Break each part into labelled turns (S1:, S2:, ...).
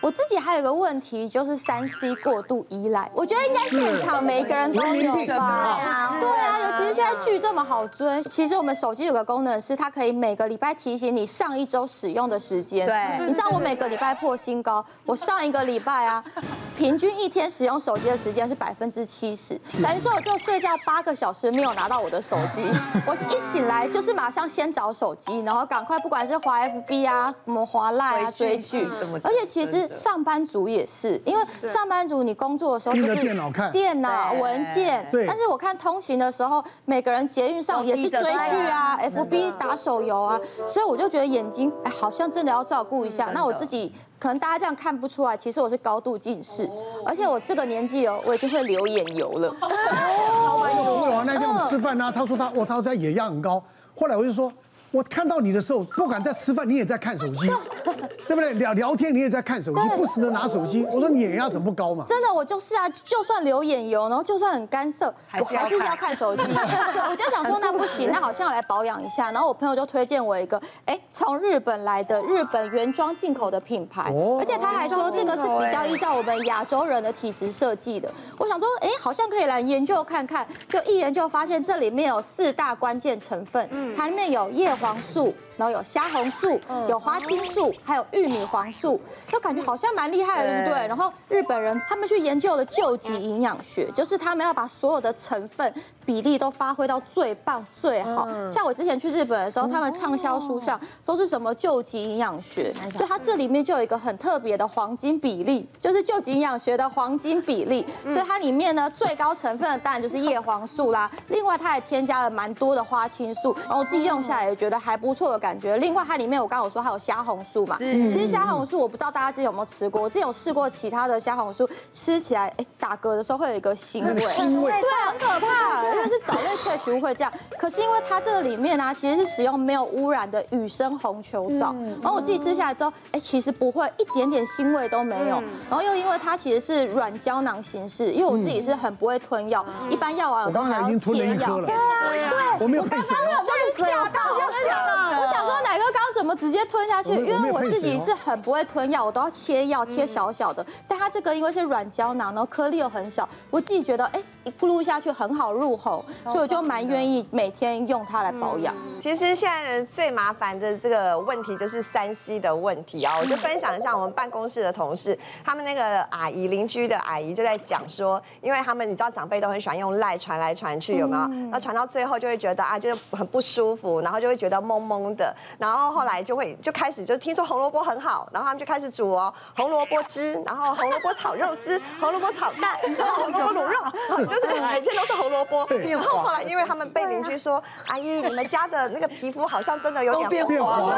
S1: 我自己还有一个问题，就是三 C 过度依赖，我觉得应该现场每个人都有吧？对啊，尤其是现在剧这么好追，其实我们手机有个功能是它可以每个礼拜提醒你上一周使用的时间。对，你知道我每个礼拜破新高，我上一个礼拜啊，平均一天使用手机的时间是百分之七十，等于说我就睡觉八个小时没有拿到我的手机，我一醒来就是马上先找手机，然后赶快不管是滑 FB 啊，什么滑 Line 啊追剧，而且其实。上班族也是，因为上班族你工作的时候就是电脑看。电脑文件，对。但是我看通勤的时候，每个人捷运上也是追剧啊，FB 打手游啊，所以我就觉得眼睛哎，好像真的要照顾一下。那我自己可能大家这样看不出来，其实我是高度近视，而且我这个年纪哦，我已经会流眼油了。哦。
S2: 那天我们吃饭呢，他说他我他说他眼压很高，后来我就说。我看到你的时候，不管在吃饭，你也在看手机，对不对？聊聊天，你也在看手机，不时的拿手机。我说你眼压怎么不高嘛？
S1: 真的，我就是啊，就算流眼油，然后就算很干涩，我还是要看手机。我就想说，那不行，那好像要来保养一下。然后我朋友就推荐我一个，哎，从日本来的日本原装进口的品牌，而且他还说这个是比较依照我们亚洲人的体质设计的。我想说，哎，好像可以来研究看看。就一研究发现，这里面有四大关键成分，它里面有叶黄素。然后有虾红素，有花青素，还有玉米黄素，就感觉好像蛮厉害的，对不对？然后日本人他们去研究了救急营养学，就是他们要把所有的成分比例都发挥到最棒最好。像我之前去日本的时候，他们畅销书上都是什么救急营养学，所以它这里面就有一个很特别的黄金比例，就是救急营养学的黄金比例。所以它里面呢最高成分的当然就是叶黄素啦，另外它还添加了蛮多的花青素，然后我自己用下来也觉得还不错的感觉。感觉，另外它里面我刚刚有说还有虾红素嘛，其实虾红素我不知道大家之前有没有吃过，我之前有试过其他的虾红素，吃起来哎打嗝的时候会有一个腥味，腥味。对，很可怕，因为是藻类萃取物会这样。可是因为它这个里面呢、啊，其实是使用没有污染的雨生红球藻，然后我自己吃下来之后，哎其实不会一点点腥味都没有，然后又因为它其实是软胶囊形式，因为我自己是很不会吞药，一般药丸我刚才已经吞了一颗了，对啊，对，我没有配水，就是吓到，吓到，我想。说奶哥刚刚怎么直接吞下去？因为我自己是很不会吞药，我都要切药，切小小的。但它这个因为是软胶囊，然后颗粒又很小，我自己觉得哎，一咕噜下去很好入喉，所以我就蛮愿意每天用它来保养。
S3: 其实现在人最麻烦的这个问题就是三 C 的问题啊，我就分享一下我们办公室的同事，他们那个阿姨邻居的阿姨就在讲说，因为他们你知道长辈都很喜欢用赖传来传去，有没有？那传到最后就会觉得啊，就是很不舒服，然后就会觉得懵懵的。然后后来就会就开始就听说红萝卜很好，然后他们就开始煮哦，红萝卜汁，然后红萝卜炒肉丝，红萝卜炒蛋，然后红萝卜卤肉，就是每天都是红萝卜。然后后来因为他们被邻居说，阿姨你们家的那个皮肤好像真的有点变黄了，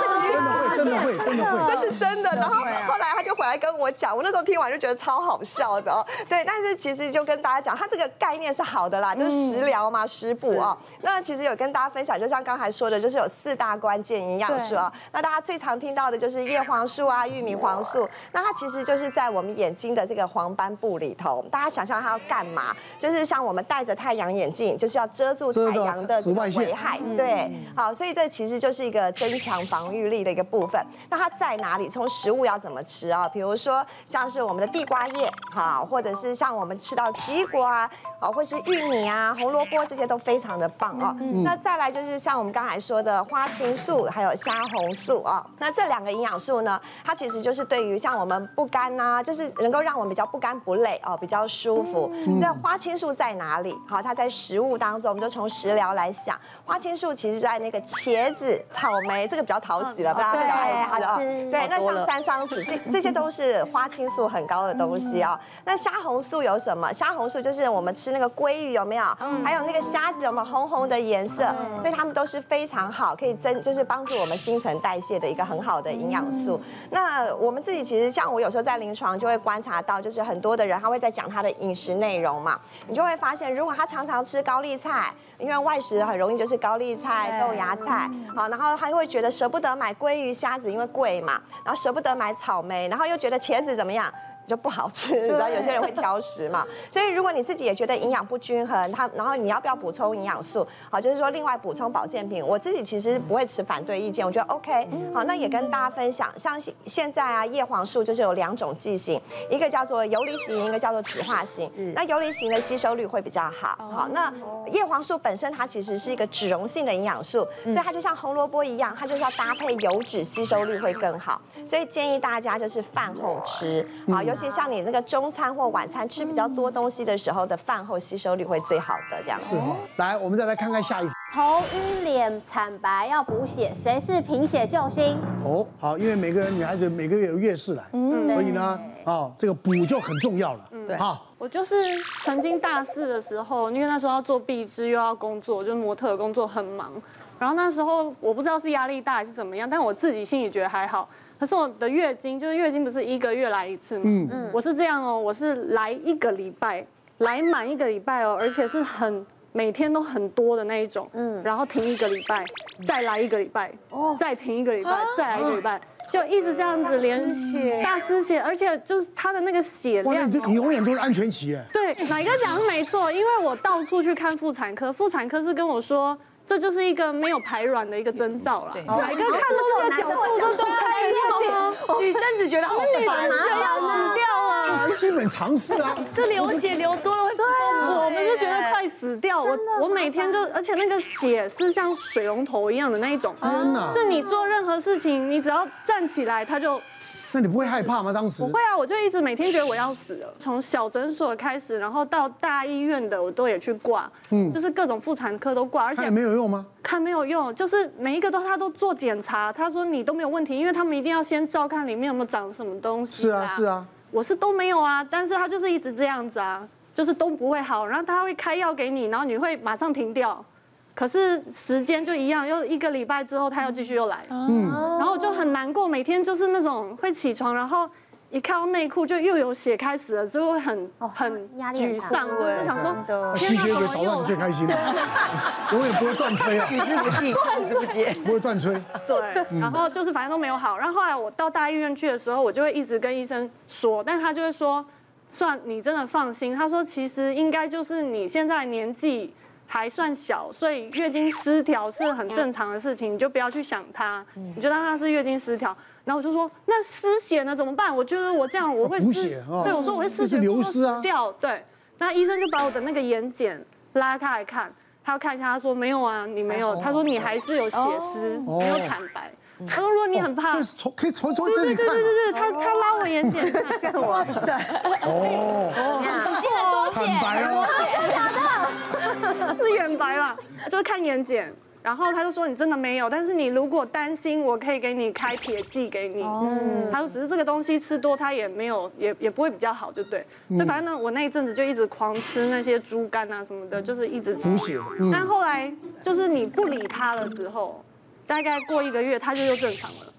S3: 这个
S2: 真的会真的会真的会，
S3: 这是真的。然后后来他就回来跟我讲，我那时候听完就觉得超好笑的哦。对，但是其实就跟大家讲，他这个概念是好的啦，就是食疗嘛，食补啊。那其实有跟大家分享，就像刚才说的，就是有四大关键营养素啊。那大家最常听到的就是叶黄素啊、玉米黄素。那它其实就是在我们眼睛的这个黄斑部里头。大家想象它要干嘛？就是像我们戴着太阳眼镜，就是要遮住太阳的这个危害。对，好，所以这其实就是一个增强防御力的一个部分。那它在哪里？从食物要怎么吃啊？比如说像是我们的地瓜叶，哈，或者是像我们吃到奇异果啊，啊，或是玉米啊、红萝卜这些都非常的棒哦。那再来就是像我们刚才说的花青素。还有虾红素啊，那这两个营养素呢，它其实就是对于像我们不干呐，就是能够让我们比较不干不累哦，比较舒服。那花青素在哪里？好，它在食物当中，我们就从食疗来想，花青素其实在那个茄子、草莓，这个比较讨喜了，大家比较爱吃啊。对，那像山桑子，这 这些都是花青素很高的东西啊。那虾红素有什么？虾红素就是我们吃那个鲑鱼有没有？还有那个虾子有没有红红的颜色？所以它们都是非常好，可以增，就是帮。助我们新陈代谢的一个很好的营养素。那我们自己其实像我有时候在临床就会观察到，就是很多的人他会在讲他的饮食内容嘛，你就会发现，如果他常常吃高丽菜，因为外食很容易就是高丽菜、豆芽菜，好，然后他会觉得舍不得买鲑鱼、虾子，因为贵嘛，然后舍不得买草莓，然后又觉得茄子怎么样？就不好吃，然后有些人会挑食嘛。所以如果你自己也觉得营养不均衡，它然后你要不要补充营养素？好，就是说另外补充保健品，我自己其实不会持反对意见，我觉得 OK。好，那也跟大家分享，像现在啊，叶黄素就是有两种剂型，一个叫做游离型，一个叫做酯化型。那游离型的吸收率会比较好。好，那叶黄素本身它其实是一个脂溶性的营养素，所以它就像红萝卜一样，它就是要搭配油脂，吸收率会更好。所以建议大家就是饭后吃啊，尤其像你那个中餐或晚餐吃比较多东西的时候的饭后吸收率会最好的这样。
S2: 是哦，来，我们再来看看下一题。
S4: 头晕脸惨白要补血，谁是贫血救星？
S2: 哦，好，因为每个人女孩子每个月有月事来，嗯，所以呢，啊，这个补就很重要了。嗯，对，好，
S5: 我就是曾经大四的时候，因为那时候要做毕制又要工作，就是模特工作很忙，然后那时候我不知道是压力大还是怎么样，但我自己心里觉得还好。可是我的月经，就是月经不是一个月来一次吗？嗯嗯，我是这样哦，我是来一个礼拜，来满一个礼拜哦，而且是很每天都很多的那一种，嗯，然后停一个礼拜，再来一个礼拜，哦，再停一个礼拜，再来一个礼拜，就一直这样子连血，大失血，而且就是他的那个血量，
S2: 你永远都是安全期哎。
S5: 对，哪一个讲是没错，因为我到处去看妇产科，妇产科是跟我说。这就是一个没有排卵的一个征兆了。哪一个看到这个角度都
S6: 对，觉得好烦啊，
S5: 要死掉啊！
S2: 基本常识啊。
S5: 这流血流多了会，对，我们就觉得快死掉。我我每天就，而且那个血是像水龙头一样的那一种。
S2: 天哪！
S5: 是你做任何事情，你只要站起来，它就。
S2: 那你不会害怕吗？当时
S5: 不会啊，我就一直每天觉得我要死了。从小诊所开始，然后到大医院的，我都也去挂，嗯，就是各种妇产科都挂，而且
S2: 没有用吗？
S5: 看没有用，就是每一个都他都做检查，他说你都没有问题，因为他们一定要先照看里面有没有长什么东西。
S2: 是啊，是啊，
S5: 我是都没有啊，但是他就是一直这样子啊，就是都不会好，然后他会开药给你，然后你会马上停掉。可是时间就一样，又一个礼拜之后，他又继续又来，嗯，然后我就很难过，每天就是那种会起床，然后一看到内裤就又有血开始了，就会很很沮丧，我就想说，
S2: 吸血鬼找到你最开心的，永远 不会断吹啊，
S6: 取之不尽，断之不竭，
S2: 不会断吹。
S5: 对，然后就是反正都没有好，然后后来我到大医院去的时候，我就会一直跟医生说，但他就会说，算你真的放心，他说其实应该就是你现在年纪。还算小，所以月经失调是很正常的事情，你就不要去想它，你就当它是月经失调。然后我就说，那失血呢怎么办？我觉得我这样我会失血，对，我说我会失血
S2: 流失啊，
S5: 掉。对，那医生就把我的那个眼睑拉开来看，他要看一下，他说没有啊，你没有，他说你还是有血丝，没有惨白。他说如果你很怕，
S2: 从可以从从这里看。
S5: 对对对对对，他他拉我眼睑看，哇塞，
S2: 哦，
S1: 你很多血，
S2: 惨白哦。
S5: 是眼白吧，就是看眼睑，然后他就说你真的没有，但是你如果担心，我可以给你开铁剂给你。嗯，他说只是这个东西吃多，他也没有，也也不会比较好，就对。所以反正呢，我那一阵子就一直狂吃那些猪肝啊什么的，就是一直
S2: 补血。
S5: 但后来就是你不理他了之后，大概过一个月，他就又正常了。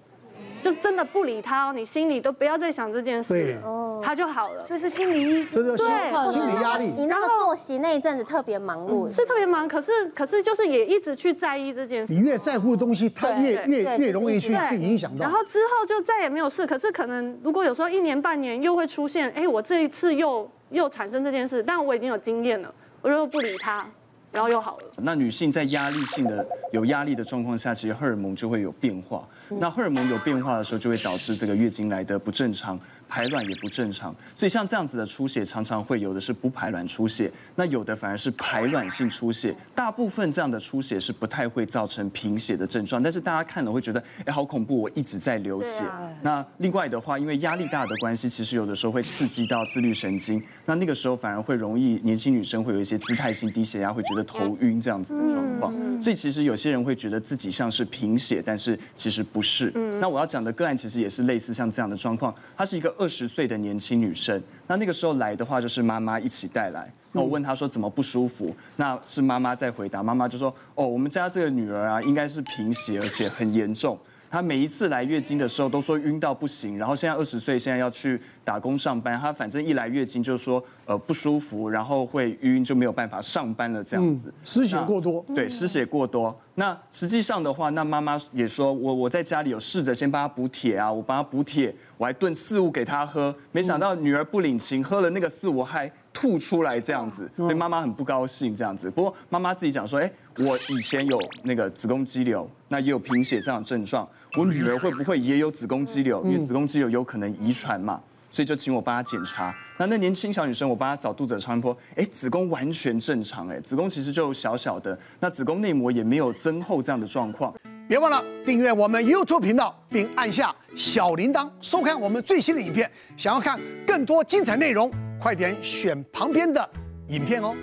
S5: 就真的不理他哦，你心里都不要再想这件事，哦，他就好了。
S6: 就是心理医生，
S2: 对，心理压力。
S4: 你那个作息那一阵子特别忙碌，
S5: 是特别忙，可是可是就是也一直去在意这件事。
S2: 你越在乎的东西，他越越越容易去去影响到。
S5: 然后之后就再也没有事，可是可能如果有时候一年半年又会出现，哎，我这一次又又产生这件事，但我已经有经验了，我就不理他。然后又好了。
S7: 那女性在压力性的有压力的状况下，其实荷尔蒙就会有变化。那荷尔蒙有变化的时候，就会导致这个月经来的不正常。排卵也不正常，所以像这样子的出血，常常会有的是不排卵出血，那有的反而是排卵性出血。大部分这样的出血是不太会造成贫血的症状，但是大家看了会觉得，哎，好恐怖，我一直在流血。那另外的话，因为压力大的关系，其实有的时候会刺激到自律神经，那那个时候反而会容易年轻女生会有一些姿态性低血压，会觉得头晕这样子的状况。所以其实有些人会觉得自己像是贫血，但是其实不是。那我要讲的个案其实也是类似像这样的状况，它是一个。二十岁的年轻女生，那那个时候来的话，就是妈妈一起带来。那我问她说怎么不舒服，那是妈妈在回答。妈妈就说：哦，我们家这个女儿啊，应该是贫血，而且很严重。她每一次来月经的时候都说晕到不行，然后现在二十岁，现在要去打工上班，她反正一来月经就说呃不舒服，然后会晕，就没有办法上班了这样子。
S2: 失血过多，
S7: 对，失血过多。那实际上的话，那妈妈也说我我在家里有试着先帮她补铁啊，我帮她补铁，我还炖四物给她喝，没想到女儿不领情，喝了那个四物还吐出来这样子，所以妈妈很不高兴这样子。不过妈妈自己讲说，哎，我以前有那个子宫肌瘤，那也有贫血这样的症状，我女儿会不会也有子宫肌瘤？因为子宫肌瘤有可能遗传嘛，所以就请我帮她检查。那那年轻小女生，我帮她扫肚子的超音波，哎，子宫完全正常，哎，子宫其实就小小的，那子宫内膜也没有增厚这样的状况。
S2: 别忘了订阅我们 YouTube 频道，并按下小铃铛，收看我们最新的影片。想要看更多精彩内容，快点选旁边的影片哦。